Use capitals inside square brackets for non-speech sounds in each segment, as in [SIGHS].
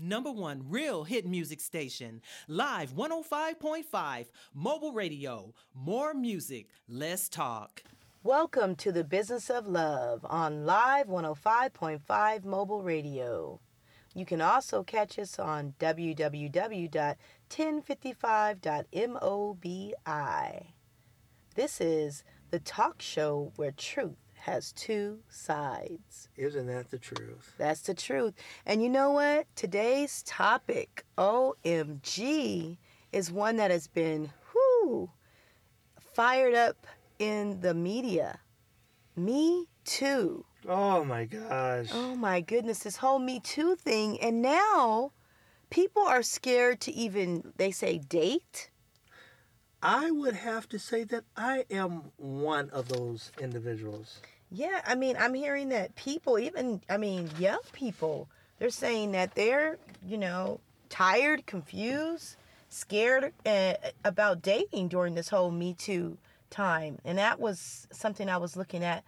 Number one real hit music station. Live 105.5, mobile radio. More music, less talk. Welcome to the Business of Love on Live 105.5 mobile radio. You can also catch us on www.1055.mobi. This is the talk show where truth has two sides. Isn't that the truth? That's the truth. And you know what? Today's topic, OMG, is one that has been whoo fired up in the media. Me too. Oh my gosh. Oh my goodness, this whole Me Too thing. And now people are scared to even, they say, date. I would have to say that I am one of those individuals. Yeah, I mean, I'm hearing that people, even, I mean, young people, they're saying that they're, you know, tired, confused, scared uh, about dating during this whole Me Too time. And that was something I was looking at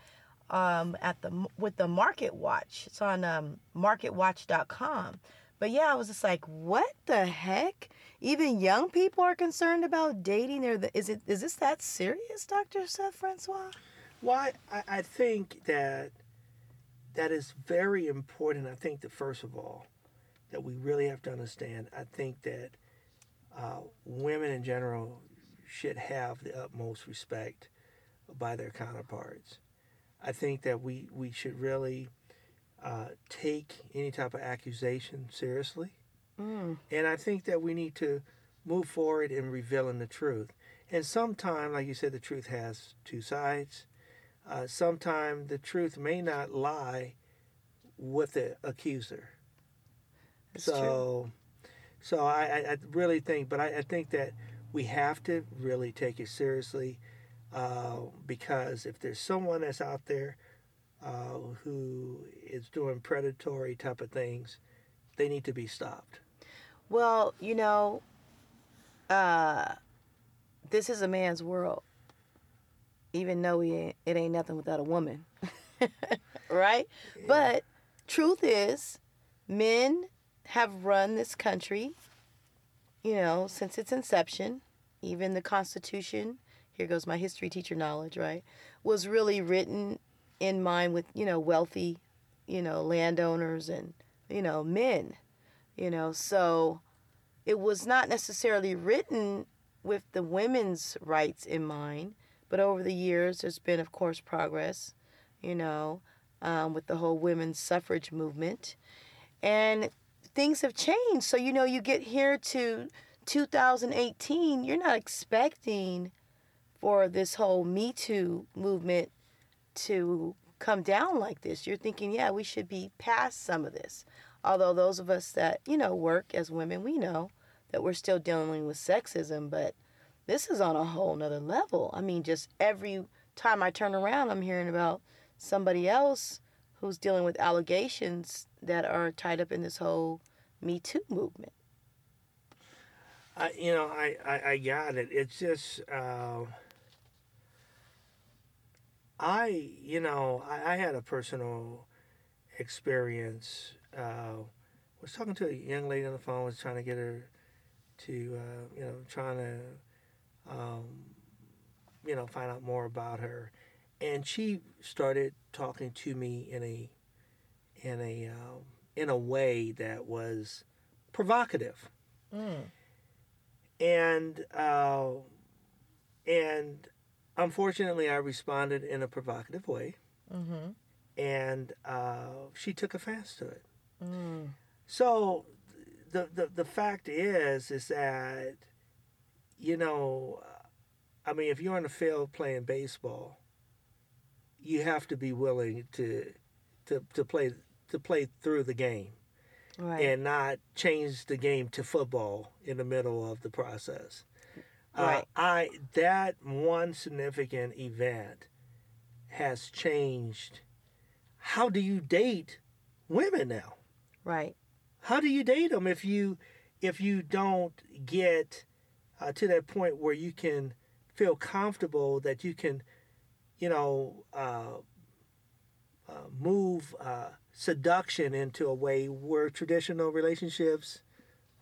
um, at the with the Market Watch. It's on um, marketwatch.com. But yeah, I was just like, what the heck? Even young people are concerned about dating. Or is it is this that serious, Doctor Seth Francois? Well, I, I think that that is very important. I think that first of all, that we really have to understand. I think that uh, women in general should have the utmost respect by their counterparts. I think that we, we should really uh, take any type of accusation seriously. Mm. And I think that we need to move forward in revealing the truth. And sometimes, like you said, the truth has two sides. Uh, sometimes the truth may not lie with the accuser. That's so, so I, I- I really think, but I, I think that we have to really take it seriously uh, because if there's someone that's out there uh, who is doing predatory type of things, they need to be stopped. Well, you know, uh, this is a man's world. Even though ain't, it ain't nothing without a woman, [LAUGHS] right? But truth is, men have run this country, you know, since its inception. Even the Constitution, here goes my history teacher knowledge, right? Was really written in mind with, you know, wealthy, you know, landowners and, you know, men, you know, so it was not necessarily written with the women's rights in mind, but over the years, there's been, of course, progress, you know, um, with the whole women's suffrage movement. And things have changed. So, you know, you get here to 2018, you're not expecting for this whole Me Too movement to come down like this. You're thinking, yeah, we should be past some of this. Although those of us that, you know, work as women, we know that we're still dealing with sexism, but this is on a whole nother level. I mean, just every time I turn around, I'm hearing about somebody else who's dealing with allegations that are tied up in this whole Me Too movement. I, you know, I, I, I got it. It's just, uh, I, you know, I, I had a personal experience. Uh, was talking to a young lady on the phone. Was trying to get her to, uh, you know, trying to, um, you know, find out more about her, and she started talking to me in a, in a, um, in a way that was provocative and uh, and unfortunately, I responded in a provocative way, Mm-hmm. and uh, she took offense to it. Mm. So the, the the fact is is that you know, I mean, if you're on the field playing baseball, you have to be willing to to to play to play through the game Right. and not change the game to football in the middle of the process. Right. Uh, I that one significant event has changed. How do you date women now? right. How do you date them if you if you don't get uh, to that point where you can feel comfortable that you can, you know, uh, uh, move uh, seduction into a way where traditional relationships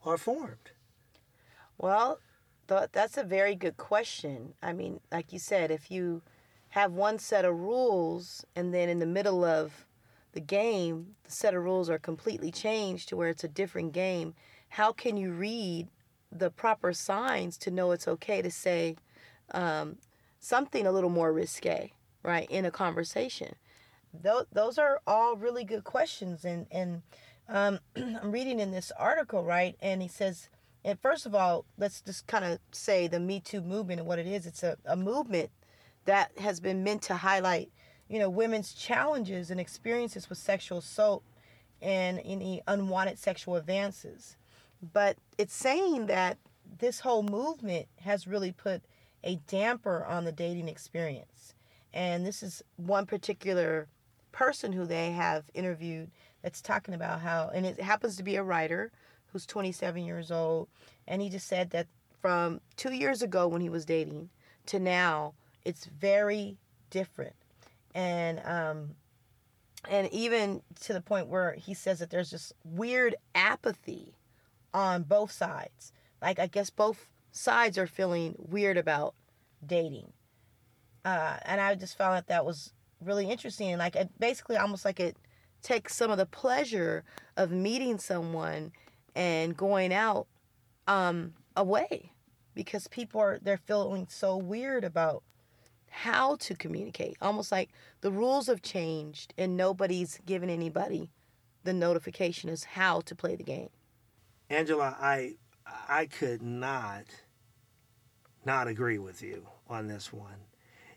are formed? Well, th- that's a very good question. I mean, like you said, if you have one set of rules and then in the middle of the game, the set of rules are completely changed to where it's a different game, how can you read the proper signs to know it's okay to say um, something a little more risque, right, in a conversation? Those, those are all really good questions. And, and um, [CLEARS THROAT] I'm reading in this article, right, and he says, and first of all, let's just kind of say the Me Too movement and what it is. It's a, a movement that has been meant to highlight, you know, women's challenges and experiences with sexual assault and any unwanted sexual advances. But it's saying that this whole movement has really put a damper on the dating experience. And this is one particular person who they have interviewed that's talking about how, and it happens to be a writer who's 27 years old, and he just said that from two years ago when he was dating to now, it's very different, and um, and even to the point where he says that there's just weird apathy on both sides. Like I guess both sides are feeling weird about dating, uh, and I just found that that was really interesting. Like it basically almost like it takes some of the pleasure of meeting someone and going out um, away because people are they're feeling so weird about how to communicate almost like the rules have changed and nobody's giving anybody the notification as how to play the game Angela, I I could not not agree with you on this one.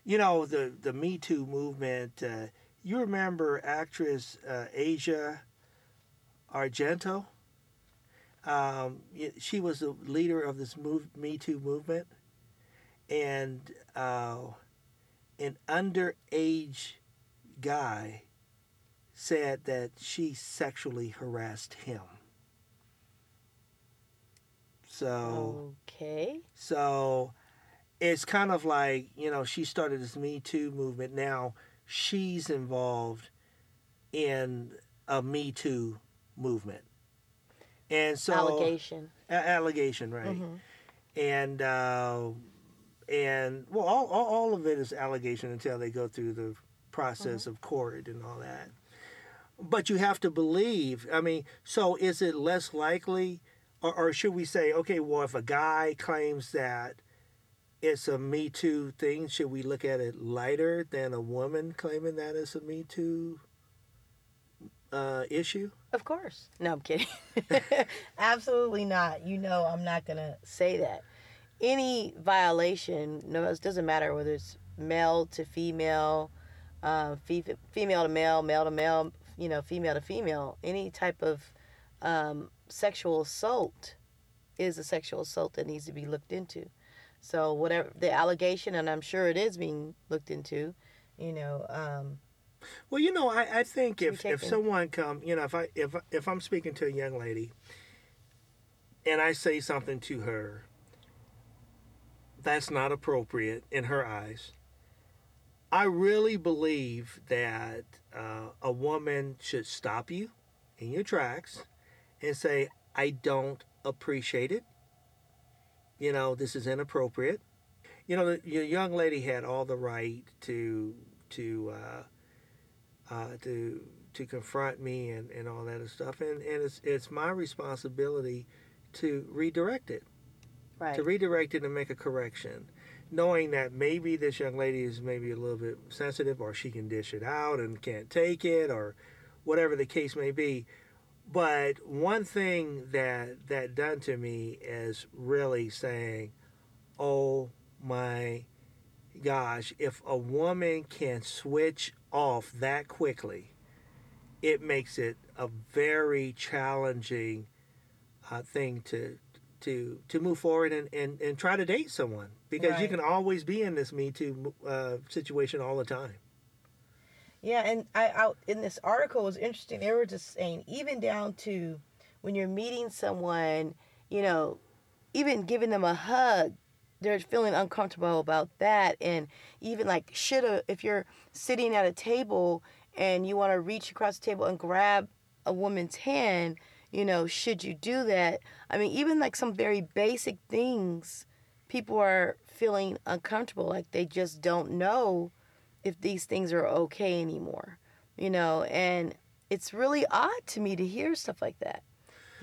You know the the Me Too movement. Uh, you remember actress uh, Asia Argento? Um, she was the leader of this move, Me Too movement, and uh, an underage guy said that she sexually harassed him. So okay so it's kind of like you know she started this Me Too movement. Now she's involved in a Me Too movement, and so allegation a- allegation, right? Mhm. And uh, and well, all, all all of it is allegation until they go through the process of court and all that. But you have to believe. I mean, so is it less likely, or, or should we say, okay, well, if a guy claims that it's a Me Too thing, should we look at it lighter than a woman claiming that it's a Me Too uh, issue? Of course. No, I'm kidding. [LAUGHS] Absolutely not. You know, I'm not going to say that. Any violation, no, it doesn't matter whether it's male to female, uh, fe- female to male, male to male, you know, female to female, any type of um, sexual assault is a sexual assault that needs to be looked into. So, whatever the allegation, and I'm sure it is being looked into, you know, um, Well, you know, I, I think if, if someone come, you know, if I if if I'm speaking to a young lady, and I say something to her that's not appropriate in her eyes, I really believe that uh, a woman should stop you in your tracks and say, "I don't appreciate it. You know, this is inappropriate." You know, the, your young lady had all the right to to. Uh, uh, to to confront me and, and all that stuff and, and it's it's my responsibility to redirect it right. to redirect it and make a correction knowing that maybe this young lady is maybe a little bit sensitive or she can dish it out and can't take it or whatever the case may be but one thing that that done to me is really saying oh my gosh if a woman can switch off that quickly it makes it a very challenging uh, thing to to to move forward and, and, and try to date someone because you can always be in this Me Too uh, situation all the time. Yeah, and I out in this article was interesting. They were just saying even down to when you're meeting someone, you know, even giving them a hug, they're feeling uncomfortable about that. And even like should if you're sitting at a table and you want to reach across the table and grab a woman's hand, you know, should you do that? I mean, even like some very basic things, people are feeling uncomfortable, like they just don't know if these things are okay anymore, you know, and it's really odd to me to hear stuff like that,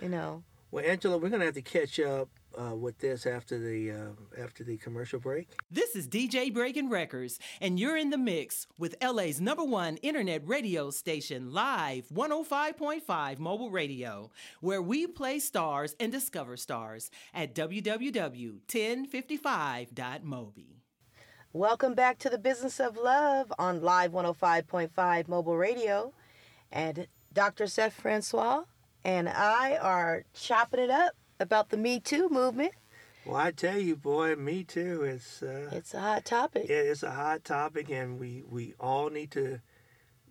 you know. Well, Angela, we're gonna have to catch up uh, with this after the uh, after the commercial break. This is DJ Breaking Records, and you're in the mix with LA's number one internet radio station, Live 105.5 Mobile Radio, where we play stars and discover stars at www.1055.mobi. Welcome back to the Business of Love on Live 105.5 Mobile Radio. And Dr. Seth Francois and I are chopping it up about the Me Too movement. Well, I tell you, boy, Me Too is uh, It's a hot topic. Yeah, it is a hot topic, and we we all need to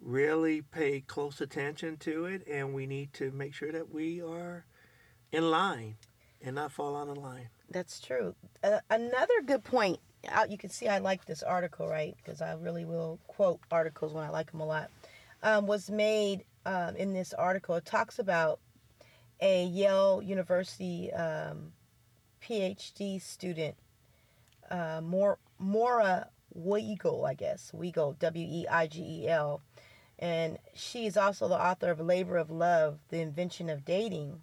really pay close attention to it, and we need to make sure that we are in line and not fall out of line. That's true. Uh, another good point. You can see I like this article, right? Because I really will quote articles when I like them a lot. Um, was made um, in this article. It talks about a Yale University um, PhD student, uh, Mor- Mora Weigel, I guess. Weigel, W E I G E L. And she is also the author of Labor of Love, The Invention of Dating.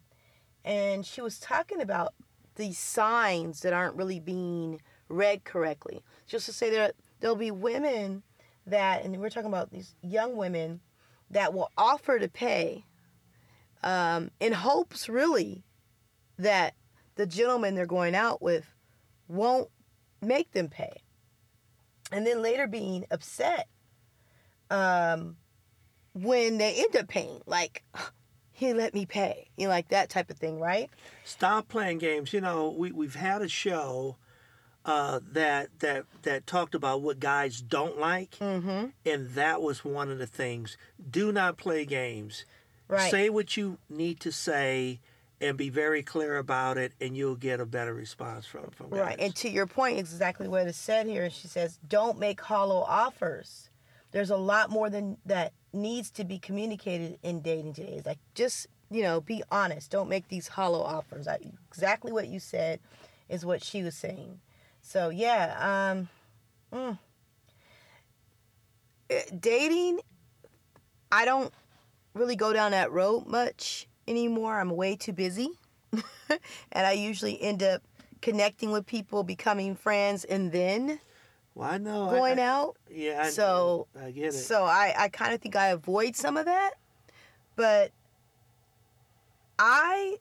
And she was talking about these signs that aren't really being read correctly. Just to say that there'll be women that, and we're talking about these young women that will offer to pay um, in hopes, really, that the gentleman they're going out with won't make them pay. And then later being upset um, when they end up paying. Like, [SIGHS] he let me pay. You know, like that type of thing, right? Stop playing games. You know, we we've had a show uh, that that that talked about what guys don't like, Mm-hmm. and that was one of the things. Do not play games. Right. Say what you need to say, and be very clear about it, and you'll get a better response from from guys. Right. And to your point, exactly what is said here. She says, don't make hollow offers. There's a lot more than that needs to be communicated in dating today. It's like, just, you know, be honest. Don't make these hollow offers. I, exactly what you said is what she was saying. So, yeah. Um, mm. Eh, Dating, I don't really go down that road much anymore. I'm way too busy. [LAUGHS] and I usually end up connecting with people, becoming friends, and then Well, I know. I- going I, out. Yeah. I, So- I get it. So I, I kind of think I avoid some of that. But I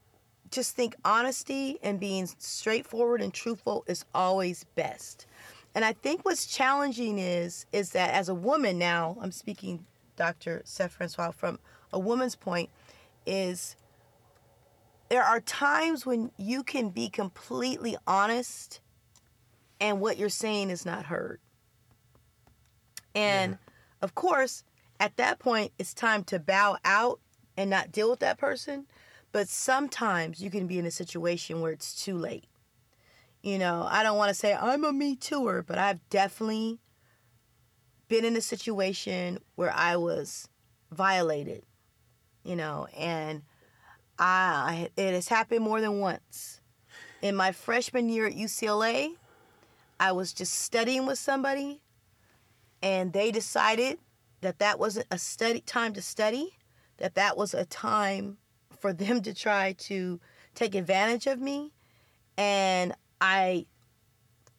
just think honesty and being straightforward and truthful is always best. And I think what's challenging is is that as a woman now, I'm speaking Dr. Seth Francois from a woman's point, is there are times when you can be completely honest and what you're saying is not heard. And of course, at that point, it's time to bow out and not deal with that person. But sometimes you can be in a situation where it's too late. You know, I don't want to say I'm a me tooer, but I've definitely been in a situation where I was violated, you know, and I it has happened more than once. In my freshman year at UCLA, I was just studying with somebody and they decided that that wasn't a study time to study, that that was a time for them to try to take advantage of me, and I,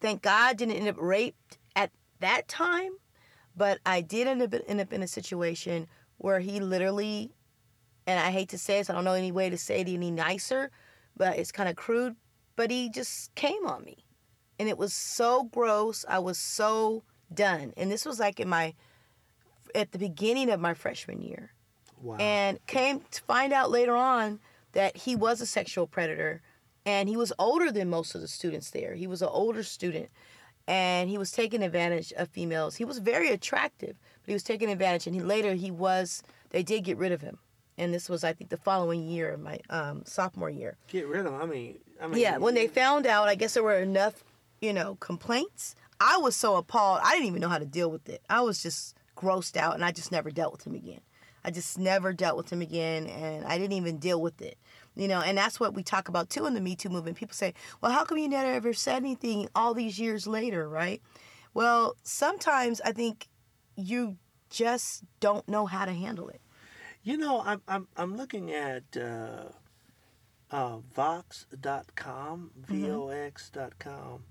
thank God, didn't end up raped at that time, but I did end up end up in a situation where he literally, and I hate to say this, I don't know any way to say it any nicer, but it's kind of crude, but he just came on me, and it was so gross. I was so done. And this was like in my at the beginning of my freshman year. Wow. And came to find out later on that he was a sexual predator and he was older than most of the students there. He was an older student and he was taking advantage of females. He was very attractive, but he was taking advantage and he later he was they did get rid of him. And this was I think the following year of my um, sophomore year. Get rid of him. I mean, I mean. Yeah, when they found out, I guess there were enough, you know, complaints. I was so appalled. I didn't even know how to deal with it. I was just grossed out, and I just never dealt with him again. I just never dealt with him again, and I didn't even deal with it. You know, and that's what we talk about too in the Me Too movement. People say, "Well, how come you never ever said anything all these years later?" Right? Well, sometimes I think you just don't know how to handle it. You know, I'm I'm I'm looking at uh, uh, Vox.com, V-O-X.com,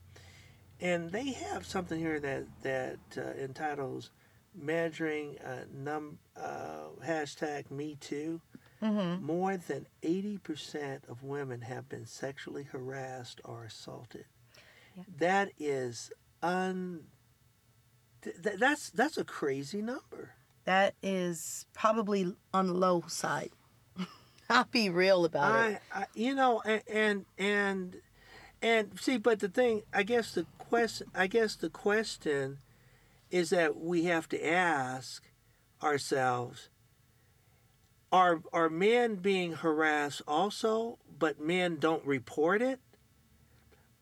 and they have something here that that uh, entitles "Measuring uh, num uh, hashtag Me Too." Mm-hmm. More than eighty percent of women have been sexually harassed or assaulted. Yeah. That is un. th- th- that's that's a crazy number. That is probably on the low side. [LAUGHS] I'll be real about it. I, I you know and, and and and see but the thing i guess the question i guess the question is that we have to ask ourselves are are men being harassed also but men don't report it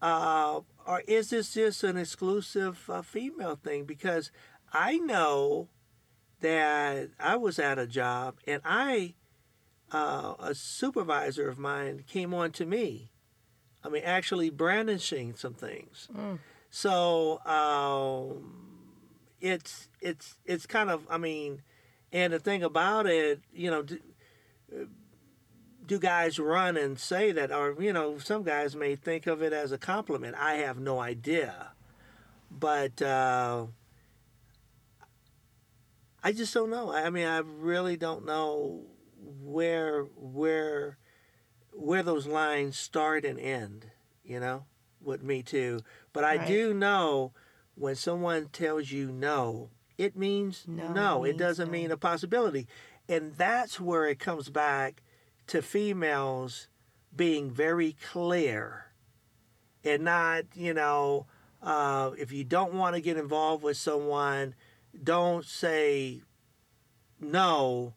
uh, or is this just an exclusive uh, female thing because i know that i was at a job and i uh, a supervisor of mine came on to me. I mean, actually brandishing some things. Mm. So um, it's it's it's kind of I mean, and the thing about it, you know, do, do guys run and say that, or you know, some guys may think of it as a compliment. I have no idea, but. Uh, I just don't know. I mean, I really don't know where where where those lines start and end you know with me too but i Right. do know when someone tells you no it means No, no, it it doesn't no. mean a possibility and that's where it comes back to females being very clear and not you know uh, if you don't want to get involved with someone don't say no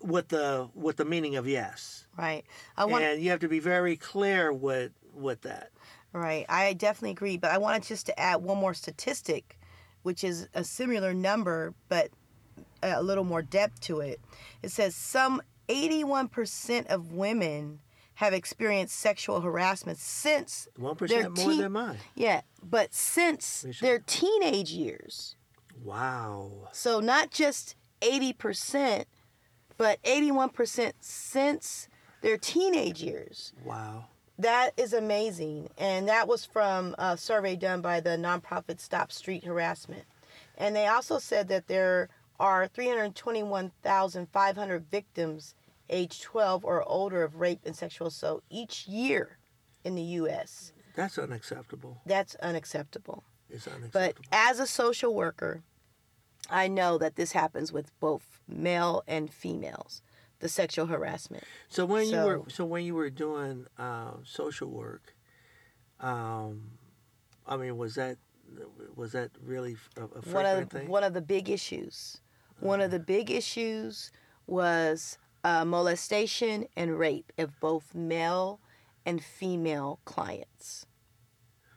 with the with the meaning of yes Right. I want and you have to be very clear with with that Right. I definitely agree. But I wanted just to add one more statistic, which is a similar number, but a little more depth to it. It says some 81% of women have experienced sexual harassment since, one They're more teen- than mine yeah, but since their teenage years. wow So not just 80%, but 81% since their teenage years. wow That is amazing. And that was from a survey done by the nonprofit Stop Street Harassment. And they also said that there are 321,500 victims age 12 or older of rape and sexual assault each year in the U.S. that's unacceptable That's unacceptable. it's unacceptable. But as a social worker, I know that this happens with both male and females, the sexual harassment. so when you were so- so when you were doing uh, social work um i mean was that was that really a, a one of thing one of the big issues. One of the big issues was uh, molestation and rape of both male and female clients.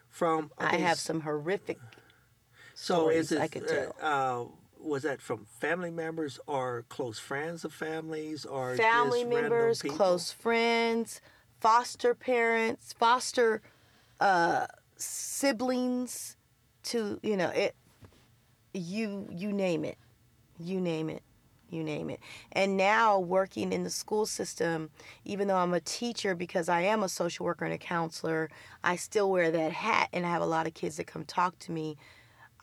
from I have some horrific so stories is it I could uh, tell. uh, was that from family members or close friends of families or family members, close friends, foster parents, foster uh, siblings, to you know it. You you name it, you name it, you name it. And now working in the school system, even though I'm a teacher because I am a social worker and a counselor, I still wear that hat, and I have a lot of kids that come talk to me.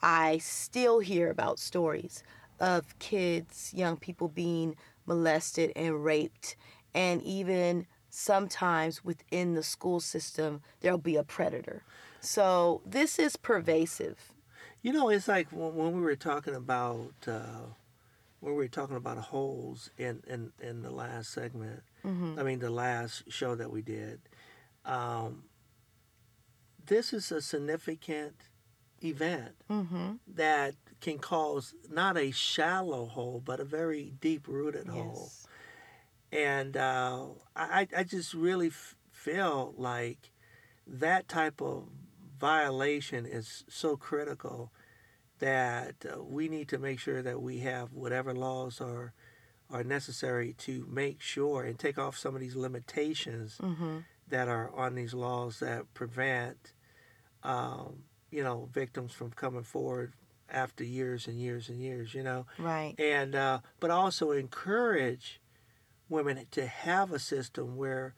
I still hear about stories of kids, young people being molested and raped, and even sometimes within the school system, there'll be a predator. So this is pervasive. You know, it's like when, when we were talking about uh, when we were talking about holes in in, in the last segment. Mm-hmm. I mean, the last show that we did. Um, this is a significant event Mm-hmm. that can cause not a shallow hole, but a very deep rooted hole. And uh, I, I just really f- feel like that type of violation is so critical that uh, we need to make sure that we have whatever laws are are necessary to make sure and take off some of these limitations Mm-hmm. that are on these laws that prevent, um, you know, victims from coming forward after years and years and years. You know, Right. and uh, but also encourage women to have a system where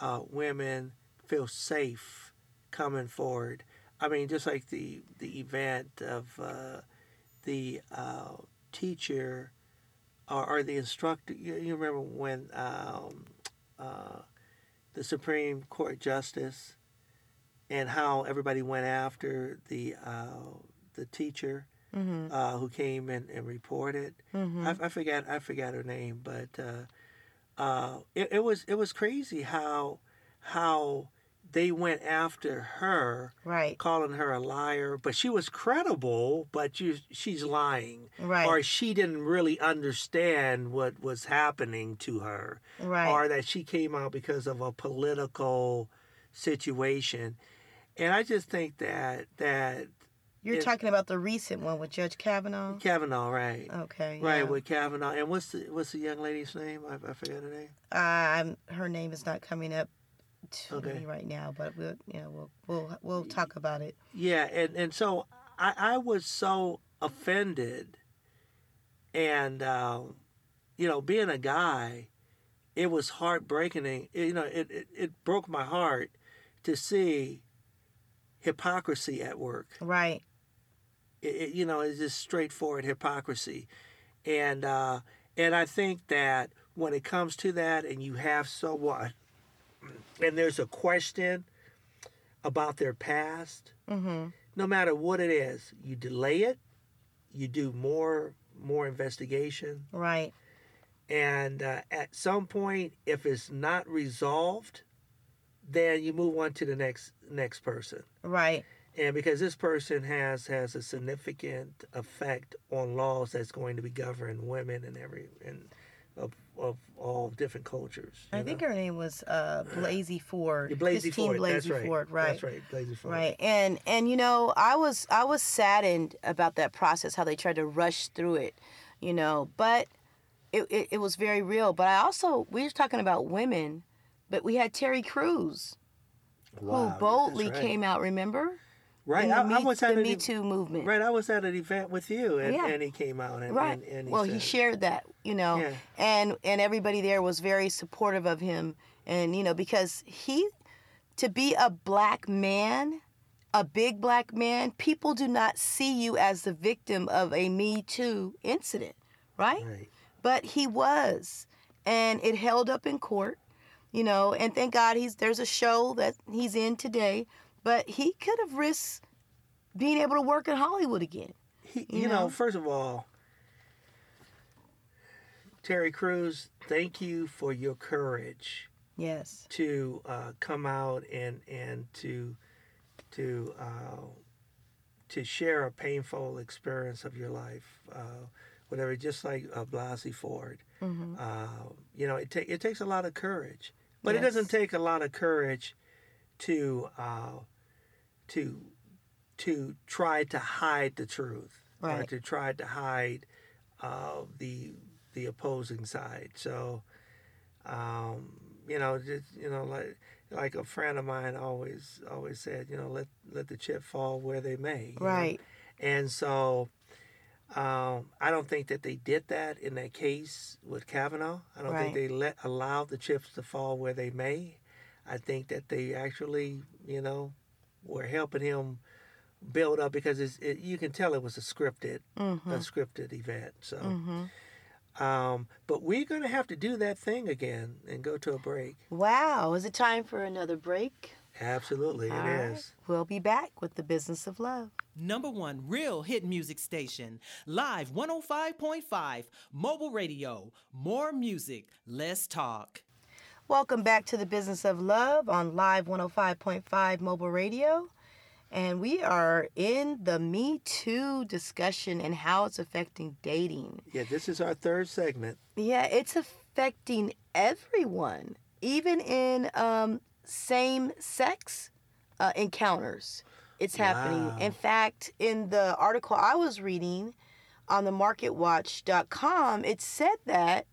uh, women feel safe coming forward. I mean, just like the the event of uh, the uh, teacher or, or the instructor. You, you remember when um, uh, the Supreme Court justice and how everybody went after the uh, the teacher Mm-hmm. uh, who came and, and reported. Mm-hmm. I, I forgot I forgot her name, but uh, uh, it, it was it was crazy how how they went after her, Right. calling her a liar. But she was credible, but you, she's lying, Right. or she didn't really understand what was happening to her, right. or that she came out because of a political situation. And I just think that that You're talking about the recent one with Judge Kavanaugh. Kavanaugh, right? Okay. Right, yeah. with Kavanaugh. And what's the what's the young lady's name? I, I forgot her name. Um, her name is not coming up to Okay. me right now, but we'll, you know, we'll we'll we'll talk about it. Yeah, and, and so I, I was so offended. And, um, you know, being a guy, it was heartbreaking. It, you know, it, it, it broke my heart to see hypocrisy at work. Right. it, it- you know, it's just straightforward hypocrisy, and uh, and I think that when it comes to that, and you have someone, and there's a question about their past, Mm-hmm. no matter what it is, you delay it, you do more more investigation, Right. and uh, at some point, if it's not resolved, then you move on to the next next person Right. and because this person has has a significant effect on laws that's going to be governing women and every and of, of all different cultures. I you think her name was uh, Blasey Ford. Yeah, Christine Ford. Blasey that's right. Ford. Right. That's right. Blasey Ford. Right. And and you know, I was I was saddened about that process, how they tried to rush through it, you know, but it, it, it was very real. But I also we were talking about women, but we had Terry Crews Wow, who boldly right. came out, remember? Right. I, Me, I was at the an Me Too movement. Right. I was at an event with you, and, Yeah. and he came out and Right. and, and he well, said, he shared that, you know, Yeah. and and everybody there was very supportive of him, and you know because he, to be a black man, a big black man, people do not see you as the victim of a Me Too incident, right? Right. But he was, and it held up in court, you know, and thank God he's there's a show that he's in today, but he could have risked being able to work in Hollywood again. He, You you know, know? first of all, Terry Crews, thank you for your courage. Yes. to uh, come out and and to to uh, to share a painful experience of your life, uh, whatever. Just like uh, Blasey Ford, hmm uh, you know, it ta- it takes a lot of courage, but it doesn't take a lot of courage to uh, to to try to hide the truth or to try to hide uh, the the opposing side. So, um, you know, just you know, like like a friend of mine always always said, you know, let let the chip fall where they may. you know? Right. And so, um, I don't think that they did that in that case with Kavanaugh. I don't think they let allowed the chips to fall where they may. I think that they actually, you know, were helping him build up because it's, it, you can tell it was a scripted, Mm-hmm. a scripted event. So, hmm um, but we're gonna have to do that thing again and go to a break. Wow. Is it time for another break? Absolutely, it is. All right. We'll be back with the business of love. Number one real hit music station, Live 105.5, mobile radio. More music, less talk. Welcome back to the business of love on Live 105.5 mobile radio. And we are in the Me Too discussion and how it's affecting dating. Yeah, this is our third segment. Yeah, it's affecting everyone, even in um, same sex uh, encounters. It's happening. Wow. In fact, in the article I was reading on the marketwatch.com, it said that,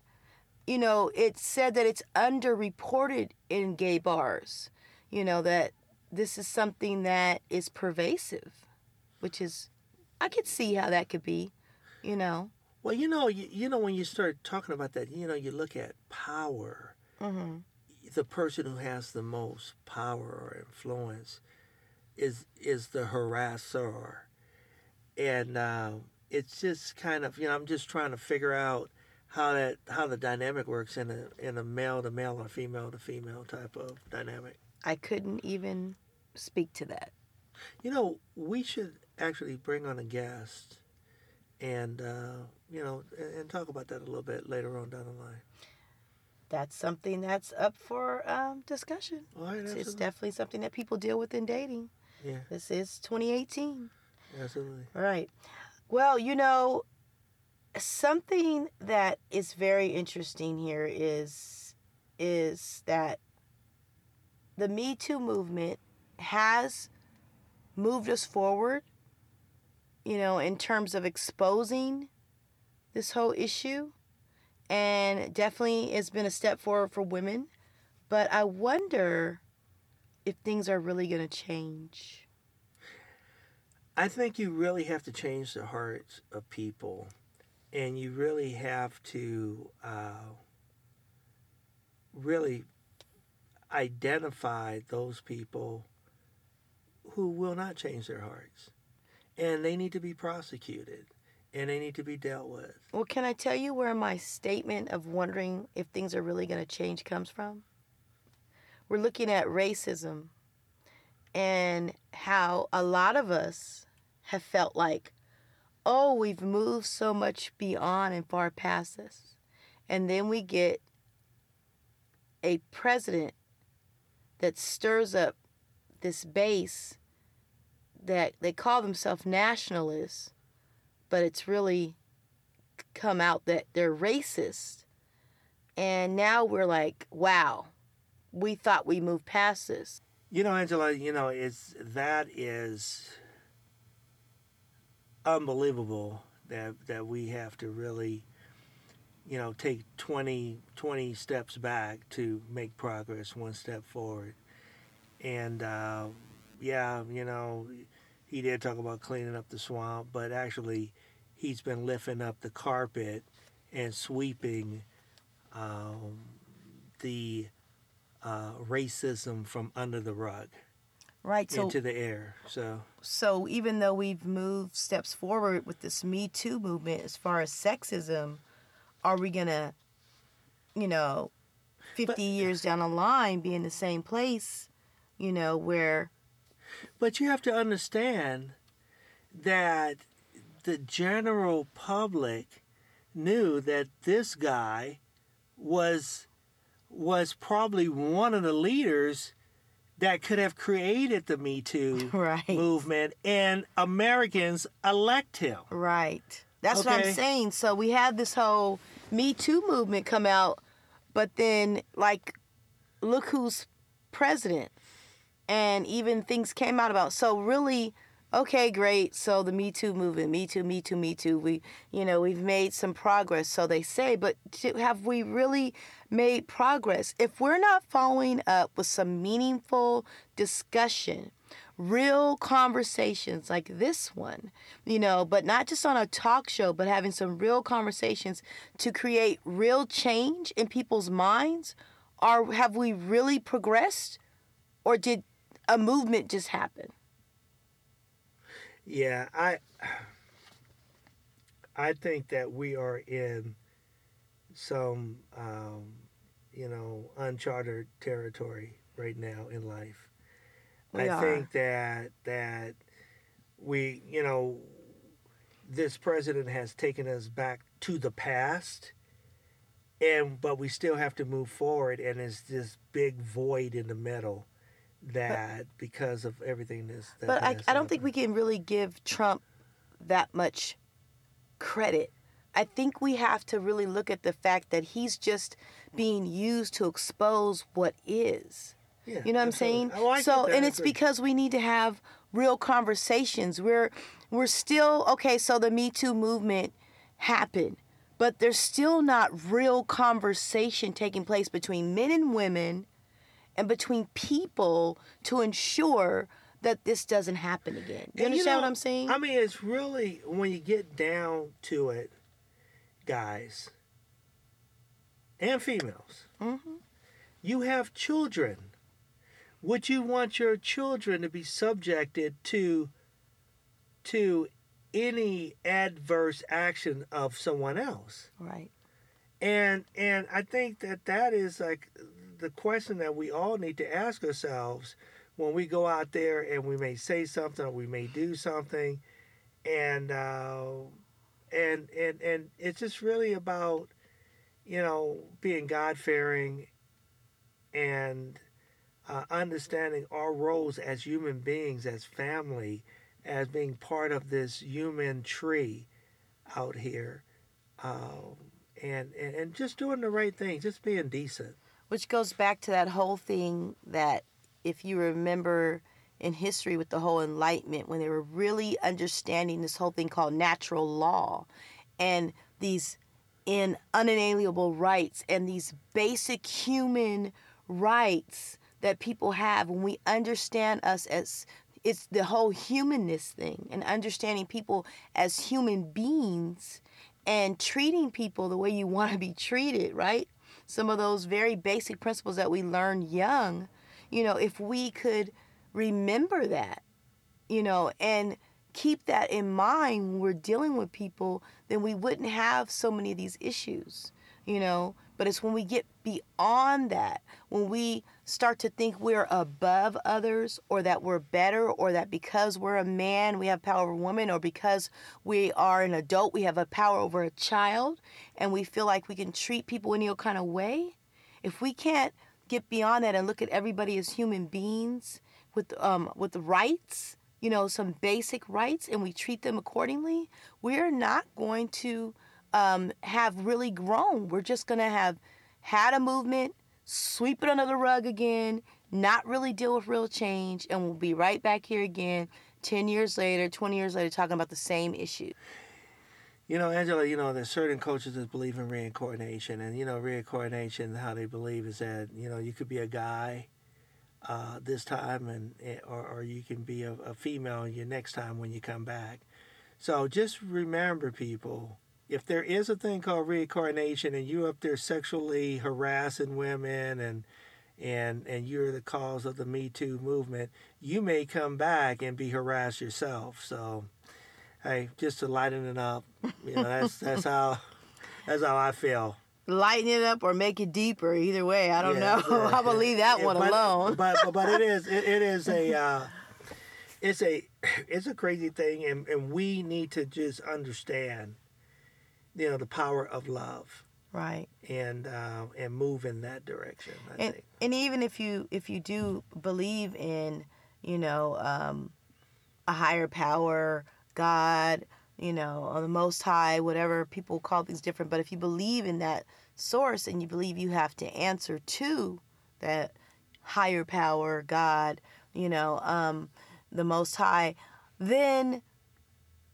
you know, it said that it's underreported in gay bars. You know, that this is something that is pervasive, which is, I could see how that could be, you know. Well, you know, you, you know when you start talking about that, you know, you look at power. hmm The person who has the most power or influence is is the harasser, and uh, it's just kind of you know I'm just trying to figure out how that how the dynamic works in a in a male to male or female to female type of dynamic. I couldn't even speak to that. You know, we should actually bring on a guest and uh, you know and, and talk about that a little bit later on down the line. That's something that's up for um, discussion. Right, It's, it's definitely something that people deal with in dating. Yeah, This is 2018. absolutely. All right. Well, you know, something that is very interesting here is is that the Me Too movement has moved us forward, you know, in terms of exposing this whole issue and definitely it's been a step forward for women, but I wonder if things are really going to change. I think you really have to change the hearts of people, and you really have to uh, really identify those people who will not change their hearts, and they need to be prosecuted, and they need to be dealt with. Well, can I tell you where my statement of wondering if things are really going to change comes from? We're looking at racism and how a lot of us have felt like, oh, we've moved so much beyond and far past this. And then we get a president that stirs up this base that they call themselves nationalists, but it's really come out that they're racist. And now we're like, wow, we thought we moved past this. You know, Angela, you know, it's that is unbelievable that that we have to really, you know, take 20, 20 steps back to make progress one step forward. And uh, yeah, you know, he did talk about cleaning up the swamp, but actually, he's been lifting up the carpet and sweeping um, the uh, racism from under the rug Right. So into the air. So so even though we've moved steps forward with this Me Too movement as far as sexism, are we gonna, you know, fifty But- years down the line be in the same place, you know, where But you have to understand that the general public knew that this guy was was probably one of the leaders that could have created the Me Too [LAUGHS] Right. movement and Americans elect him. Right. That's what I'm saying. So we had this whole Me Too movement come out, but then like look who's president. And even things came out about so really okay, great. So the Me Too movement, Me Too, Me Too, Me Too. We, you know, we've made some progress, so they say. But have we really made progress if we're not following up with some meaningful discussion? real conversations like this one, you know, but not just on a talk show, but having some real conversations to create real change in people's minds? Or have we really progressed? Or did a movement just happened. Yeah, I [SIGHS] I think that we are in some um, you know uncharted territory right now in life. We I are. think that that we you know this president has taken us back to the past and but we still have to move forward and it's this big void in the middle that because of everything that's that But I, I don't think we can really give Trump that much credit. I think we have to really look at the fact that he's just being used to expose what is. Yeah, You know what I'm saying? I get so, and it's because we need to have real conversations. We're we're still okay, so the Me Too movement happened, but there's still not real conversation taking place between men and women and between people to ensure that this doesn't happen again. You And understand know, what I'm saying? I mean, it's really when you get down to it, guys and females. Mm-hmm. You have children. Would you want your children to be subjected to to any adverse action of someone else? right. And and I think that that is like the question that we all need to ask ourselves when we go out there and we may say something or we may do something, and uh, and and and it's just really about you know being God fearing and uh, understanding our roles as human beings, as family, as being part of this human tree out here. Um, and, and and just doing the right thing, just being decent. Which goes back to that whole thing that if you remember in history with the whole enlightenment when they were really understanding this whole thing called natural law and these in unalienable rights and these basic human rights that people have when we understand us as it's the whole humanness thing and understanding people as human beings and treating people the way you want to be treated, right? Some of those very basic principles that we learn young, you know, if we could remember that, you know, and keep that in mind when we're dealing with people, then we wouldn't have so many of these issues, you know. But it's when we get beyond that, when we start to think we're above others or that we're better or that because we're a man we have power over women or because we are an adult we have a power over a child and we feel like we can treat people any kind of way? If we can't get beyond that and look at everybody as human beings with um with rights you know some basic rights and we treat them accordingly we're not going to um, have really grown. We're just going to have had a movement sweep it under the rug again, not really deal with real change, and we'll be right back here again 10 years later, 20 years later, talking about the same issue. You know, Angela, you know, there's certain coaches that believe in reincarnation. And, you know, reincarnation, how they believe is that, you know, you could be a guy uh, this time and eh, or, or you can be a, a female your next time when you come back. So just remember, people, if there is a thing called reincarnation and you're up there sexually harassing women and and and you're the cause of the Me Too movement, you may come back and be harassed yourself. So, hey, just to lighten it up, you know, that's [LAUGHS] that's how that's how I feel. Lighten it up or make it deeper. Either way, I don't Yeah, know. yeah, [LAUGHS] I'm gonna leave that Yeah, one but, alone. But, but but it is it, it is a [LAUGHS] uh, it's a [CLEARS THROAT] it's a crazy thing, and and we need to just understand, you know, the power of love right. and uh, and move in that direction. I And think. and even if you if you do believe in you know um, a higher power, God, you know, or the Most High, whatever people call things different, but if you believe in that source and you believe you have to answer to that higher power, God, you know, um, the Most High, then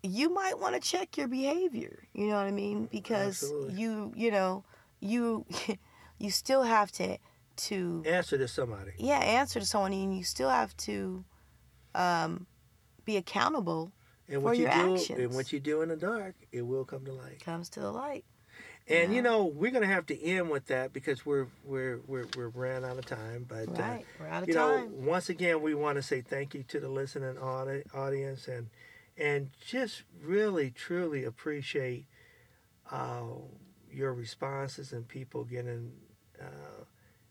you might want to check your behavior. You know what I mean? Because Absolutely. you, you know, you [LAUGHS] you still have to to Answer to somebody. yeah answer to someone, and you still have to um, be accountable. And for what you your do and what you do in the dark, it will come to light. Comes to the light. And Yeah. you know, we're gonna have to end with that because we're we're we're we're ran out of time. But uh, Right, we're out of you know, once again, we want to say thank you to the listening audi- audience and and just really truly appreciate uh, your responses and people getting uh,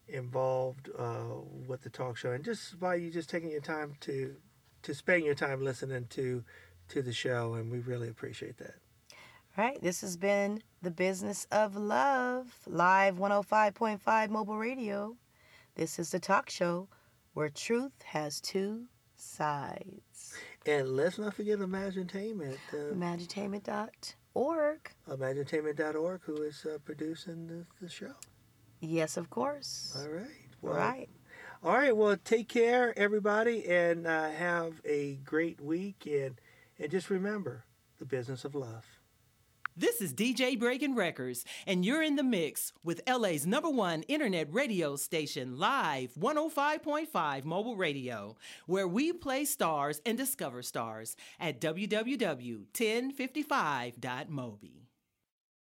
involved uh, with the talk show and just by you just taking your time to to spend your time listening to to the show and we really appreciate that. all right This has been the business of love live 105.5 mobile radio. This is the talk show where truth has two sides. And let's not forget Imaginetainment, uh, Imaginetainment.org. Imaginetainment.org, who is uh, producing the, the show. Yes, of course. All right. Well, right. All right. Well, take care, everybody, and uh, have a great week. And, and just remember the business of love. This is DJ Breaking Records, and you're in the mix with LA's number one internet radio station, Live 105.5 Mobile Radio, where we play stars and discover stars at www.1055.mobi.